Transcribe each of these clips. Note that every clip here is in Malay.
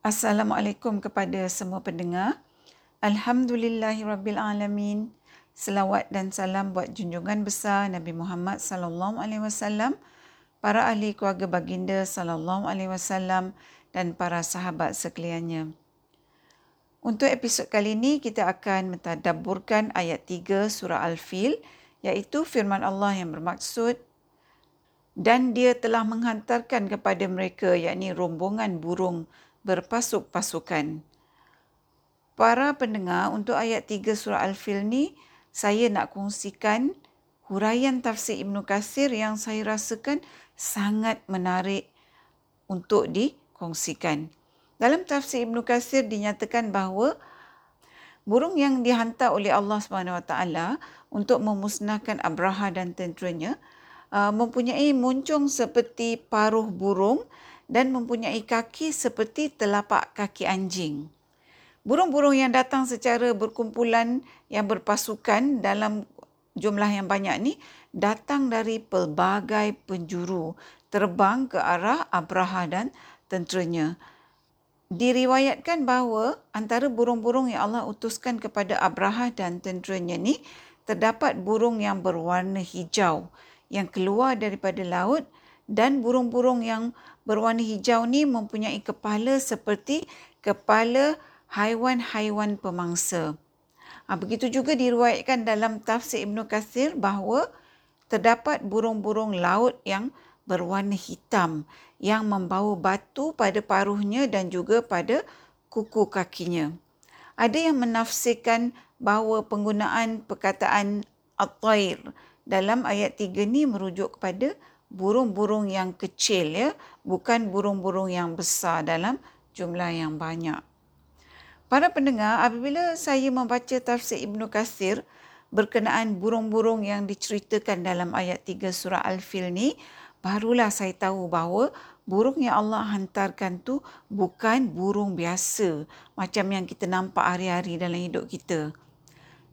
Assalamualaikum kepada semua pendengar. Alhamdulillahirabbilalamin. Selawat dan salam buat junjungan besar Nabi Muhammad sallallahu alaihi wasallam, para ahli keluarga baginda sallallahu alaihi wasallam dan para sahabat sekaliannya. Untuk episod kali ini kita akan mentadabburkan ayat 3 surah Al-Fil iaitu firman Allah yang bermaksud dan dia telah menghantarkan kepada mereka yakni rombongan burung berpasuk-pasukan. Para pendengar, untuk ayat 3 surah Al-Fil ni, saya nak kongsikan huraian tafsir Ibn Qasir yang saya rasakan sangat menarik untuk dikongsikan. Dalam tafsir Ibn Qasir dinyatakan bahawa burung yang dihantar oleh Allah SWT untuk memusnahkan Abraha dan tenteranya uh, mempunyai muncung seperti paruh burung dan mempunyai kaki seperti telapak kaki anjing. Burung-burung yang datang secara berkumpulan yang berpasukan dalam jumlah yang banyak ni datang dari pelbagai penjuru terbang ke arah Abraha dan tenteranya. Diriwayatkan bahawa antara burung-burung yang Allah utuskan kepada Abraha dan tenteranya ni terdapat burung yang berwarna hijau yang keluar daripada laut dan burung-burung yang berwarna hijau ni mempunyai kepala seperti kepala haiwan-haiwan pemangsa. Ha, begitu juga diriwayatkan dalam tafsir Ibn Kathir bahawa terdapat burung-burung laut yang berwarna hitam yang membawa batu pada paruhnya dan juga pada kuku kakinya. Ada yang menafsirkan bahawa penggunaan perkataan at-tair dalam ayat 3 ni merujuk kepada burung-burung yang kecil ya, bukan burung-burung yang besar dalam jumlah yang banyak. Para pendengar, apabila saya membaca tafsir Ibnu Katsir berkenaan burung-burung yang diceritakan dalam ayat 3 surah Al-Fil ni, barulah saya tahu bahawa burung yang Allah hantarkan tu bukan burung biasa macam yang kita nampak hari-hari dalam hidup kita.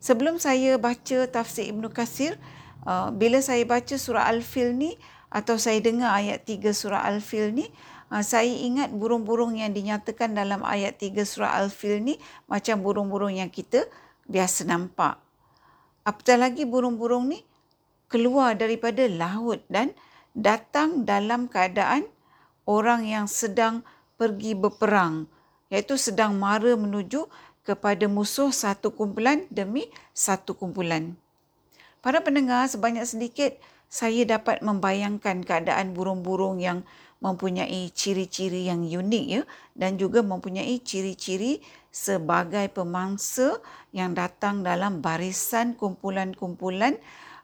Sebelum saya baca tafsir Ibnu Katsir, uh, bila saya baca surah Al-Fil ni, atau saya dengar ayat 3 surah Al-Fil ni, uh, saya ingat burung-burung yang dinyatakan dalam ayat 3 surah Al-Fil ni macam burung-burung yang kita biasa nampak. Apatah lagi burung-burung ni keluar daripada laut dan datang dalam keadaan orang yang sedang pergi berperang iaitu sedang mara menuju kepada musuh satu kumpulan demi satu kumpulan. Para pendengar sebanyak sedikit saya dapat membayangkan keadaan burung-burung yang mempunyai ciri-ciri yang unik ya dan juga mempunyai ciri-ciri sebagai pemangsa yang datang dalam barisan kumpulan-kumpulan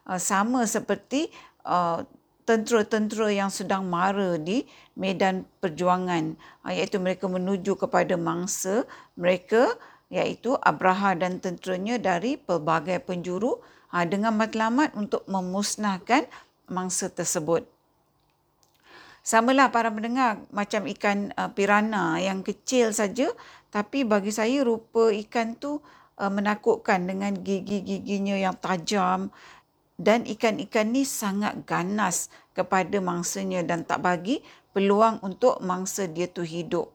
uh, sama seperti uh, tentera-tentera yang sedang mara di medan perjuangan uh, iaitu mereka menuju kepada mangsa mereka iaitu Abraha dan tenteranya dari pelbagai penjuru Ha, dengan matlamat untuk memusnahkan mangsa tersebut. Samalah para pendengar macam ikan uh, pirana yang kecil saja tapi bagi saya rupa ikan tu uh, menakutkan dengan gigi-giginya yang tajam dan ikan-ikan ni sangat ganas kepada mangsanya dan tak bagi peluang untuk mangsa dia tu hidup.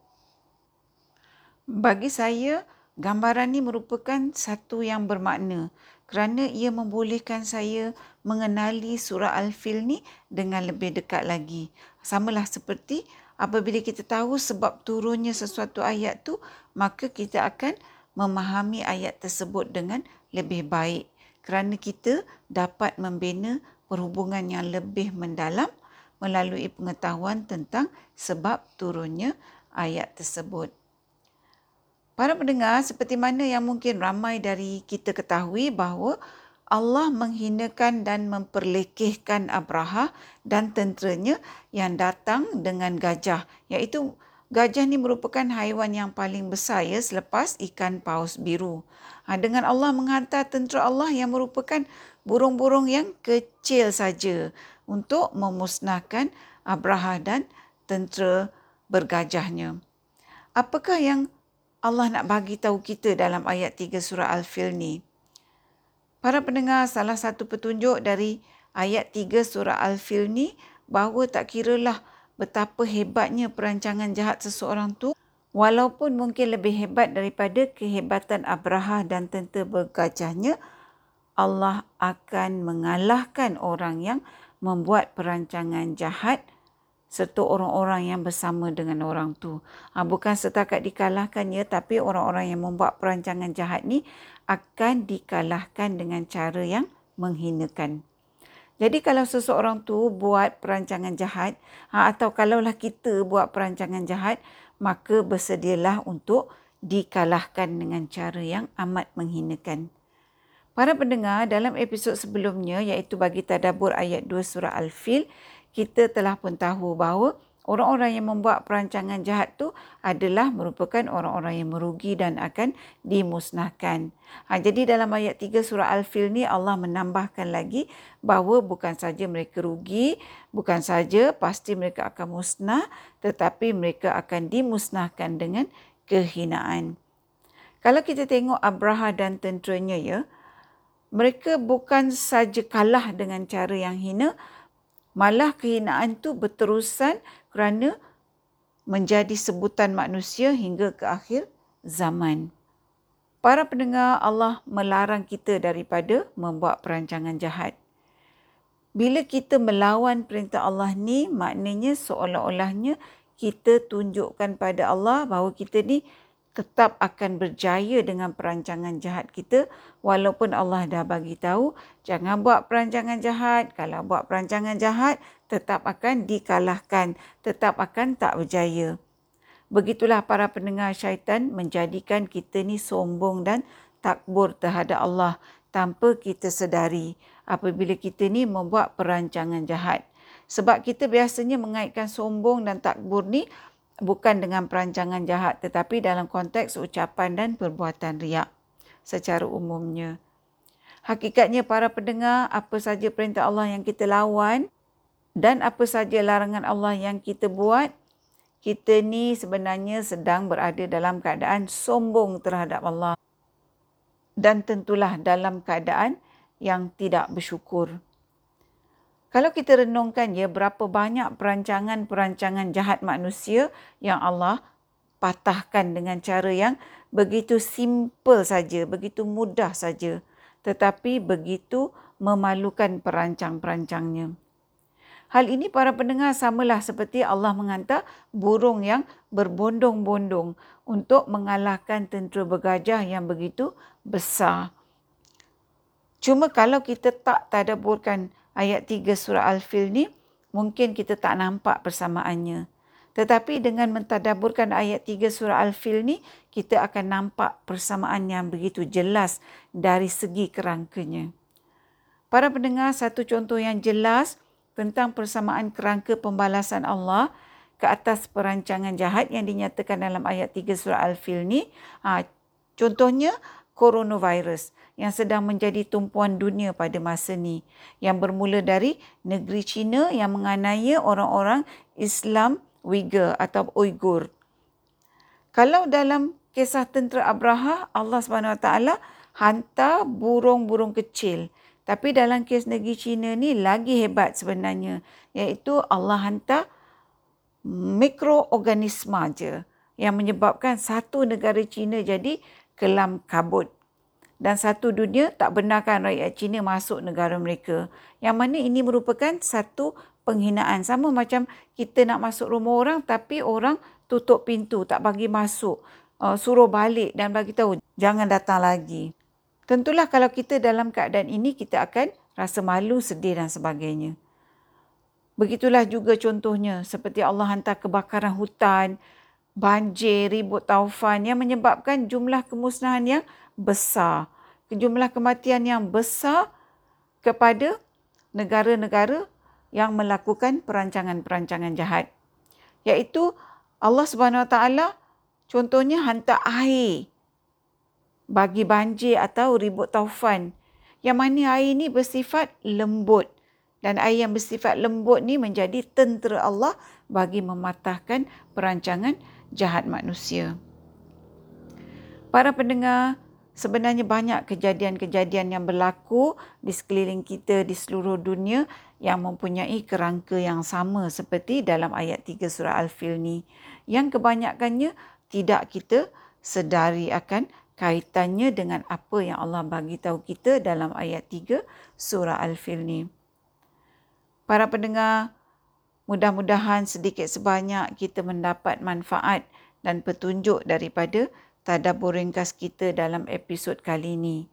Bagi saya, gambaran ni merupakan satu yang bermakna kerana ia membolehkan saya mengenali surah Al-Fil ni dengan lebih dekat lagi. Samalah seperti apabila kita tahu sebab turunnya sesuatu ayat tu, maka kita akan memahami ayat tersebut dengan lebih baik kerana kita dapat membina perhubungan yang lebih mendalam melalui pengetahuan tentang sebab turunnya ayat tersebut. Para pendengar, seperti mana yang mungkin ramai dari kita ketahui bahawa Allah menghinakan dan memperlekehkan Abraha dan tenteranya yang datang dengan gajah. Iaitu gajah ni merupakan haiwan yang paling besar ya selepas ikan paus biru. Ha, dengan Allah menghantar tentera Allah yang merupakan burung-burung yang kecil saja untuk memusnahkan Abraha dan tentera bergajahnya. Apakah yang Allah nak bagi tahu kita dalam ayat 3 surah Al-Fil ni. Para pendengar, salah satu petunjuk dari ayat 3 surah Al-Fil ni bahawa tak kiralah betapa hebatnya perancangan jahat seseorang tu walaupun mungkin lebih hebat daripada kehebatan Abraha dan tentera bergajahnya, Allah akan mengalahkan orang yang membuat perancangan jahat serta orang-orang yang bersama dengan orang tu. Ha, bukan setakat dikalahkan ya, tapi orang-orang yang membuat perancangan jahat ni akan dikalahkan dengan cara yang menghinakan. Jadi kalau seseorang tu buat perancangan jahat ha, atau kalaulah kita buat perancangan jahat, maka bersedialah untuk dikalahkan dengan cara yang amat menghinakan. Para pendengar, dalam episod sebelumnya iaitu bagi tadabur ayat 2 surah Al-Fil, kita telah pun tahu bahawa orang-orang yang membuat perancangan jahat tu adalah merupakan orang-orang yang merugi dan akan dimusnahkan. Ha, jadi dalam ayat 3 surah Al-Fil ni Allah menambahkan lagi bahawa bukan saja mereka rugi, bukan saja pasti mereka akan musnah, tetapi mereka akan dimusnahkan dengan kehinaan. Kalau kita tengok Abraha dan tenteranya ya, mereka bukan saja kalah dengan cara yang hina, malah kehinaan itu berterusan kerana menjadi sebutan manusia hingga ke akhir zaman. Para pendengar Allah melarang kita daripada membuat perancangan jahat. Bila kita melawan perintah Allah ni, maknanya seolah-olahnya kita tunjukkan pada Allah bahawa kita ni tetap akan berjaya dengan perancangan jahat kita. Walaupun Allah dah bagi tahu jangan buat perancangan jahat. Kalau buat perancangan jahat tetap akan dikalahkan. Tetap akan tak berjaya. Begitulah para pendengar syaitan menjadikan kita ni sombong dan takbur terhadap Allah tanpa kita sedari apabila kita ni membuat perancangan jahat. Sebab kita biasanya mengaitkan sombong dan takbur ni bukan dengan perancangan jahat tetapi dalam konteks ucapan dan perbuatan riak secara umumnya. Hakikatnya para pendengar, apa saja perintah Allah yang kita lawan dan apa saja larangan Allah yang kita buat, kita ni sebenarnya sedang berada dalam keadaan sombong terhadap Allah dan tentulah dalam keadaan yang tidak bersyukur. Kalau kita renungkan ya berapa banyak perancangan-perancangan jahat manusia yang Allah patahkan dengan cara yang begitu simple saja, begitu mudah saja tetapi begitu memalukan perancang-perancangnya. Hal ini para pendengar samalah seperti Allah menghantar burung yang berbondong-bondong untuk mengalahkan tentera bergajah yang begitu besar. Cuma kalau kita tak tadaburkan ayat 3 surah Al-Fil ni mungkin kita tak nampak persamaannya. Tetapi dengan mentadaburkan ayat 3 surah Al-Fil ni kita akan nampak persamaan yang begitu jelas dari segi kerangkanya. Para pendengar, satu contoh yang jelas tentang persamaan kerangka pembalasan Allah ke atas perancangan jahat yang dinyatakan dalam ayat 3 surah Al-Fil ni, ha, contohnya coronavirus yang sedang menjadi tumpuan dunia pada masa ini yang bermula dari negeri China yang menganiaya orang-orang Islam Uyghur atau Uyghur. Kalau dalam kisah tentera Abraha, Allah SWT hantar burung-burung kecil. Tapi dalam kes negeri China ni lagi hebat sebenarnya. Iaitu Allah hantar mikroorganisma je yang menyebabkan satu negara China jadi kelam kabut dan satu dunia tak benarkan rakyat Cina masuk negara mereka. Yang mana ini merupakan satu penghinaan. Sama macam kita nak masuk rumah orang tapi orang tutup pintu, tak bagi masuk. Uh, suruh balik dan bagi tahu jangan datang lagi. Tentulah kalau kita dalam keadaan ini kita akan rasa malu, sedih dan sebagainya. Begitulah juga contohnya seperti Allah hantar kebakaran hutan, banjir, ribut taufan yang menyebabkan jumlah kemusnahan yang besar, jumlah kematian yang besar kepada negara-negara yang melakukan perancangan-perancangan jahat. Iaitu Allah Subhanahu Wa Taala contohnya hantar air bagi banjir atau ribut taufan. Yang mana air ini bersifat lembut dan air yang bersifat lembut ni menjadi tentera Allah bagi mematahkan perancangan jahat manusia. Para pendengar, sebenarnya banyak kejadian-kejadian yang berlaku di sekeliling kita di seluruh dunia yang mempunyai kerangka yang sama seperti dalam ayat 3 surah Al-Fil ni. Yang kebanyakannya tidak kita sedari akan kaitannya dengan apa yang Allah bagi tahu kita dalam ayat 3 surah Al-Fil ni. Para pendengar, mudah-mudahan sedikit sebanyak kita mendapat manfaat dan petunjuk daripada tadabbur ringkas kita dalam episod kali ini.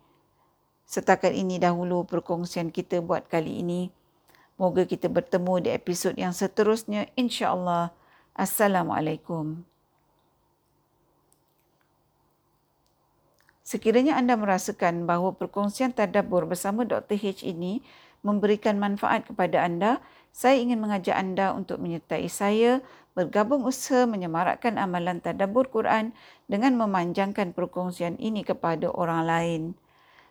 Setakat ini dahulu perkongsian kita buat kali ini. Moga kita bertemu di episod yang seterusnya insya-Allah. Assalamualaikum. Sekiranya anda merasakan bahawa perkongsian tadabbur bersama Dr. H ini memberikan manfaat kepada anda, saya ingin mengajak anda untuk menyertai saya bergabung usaha menyemarakkan amalan tadabbur Quran dengan memanjangkan perkongsian ini kepada orang lain.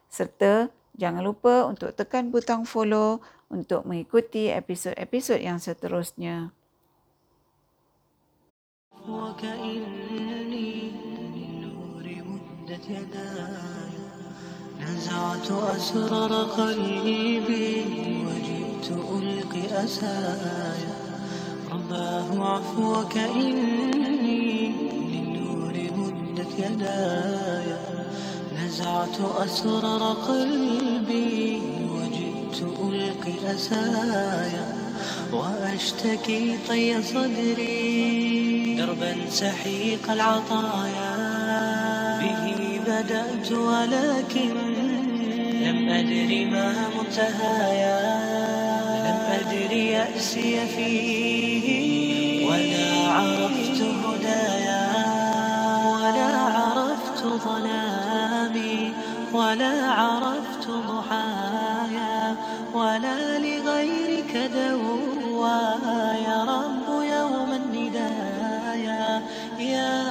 Serta jangan lupa untuk tekan butang follow untuk mengikuti episod-episod yang seterusnya. مدت يداي نزعت أسرار قلبي ألقي أسايا. رباه عفوك إني للنور مدت يداي نزعت أسرار قلبي وجئت ألقي أسايا. وأشتكي طي صدري دربا سحيق العطايا. بدأت ولكن لم أدر ما منتهايا. أدري يأسي فيه. ولا عرفت هدايا ولا عرفت ظلامي. ولا عرفت ضحايا. ولا لغيرك دوايا. يا رب يوم الندايا. يا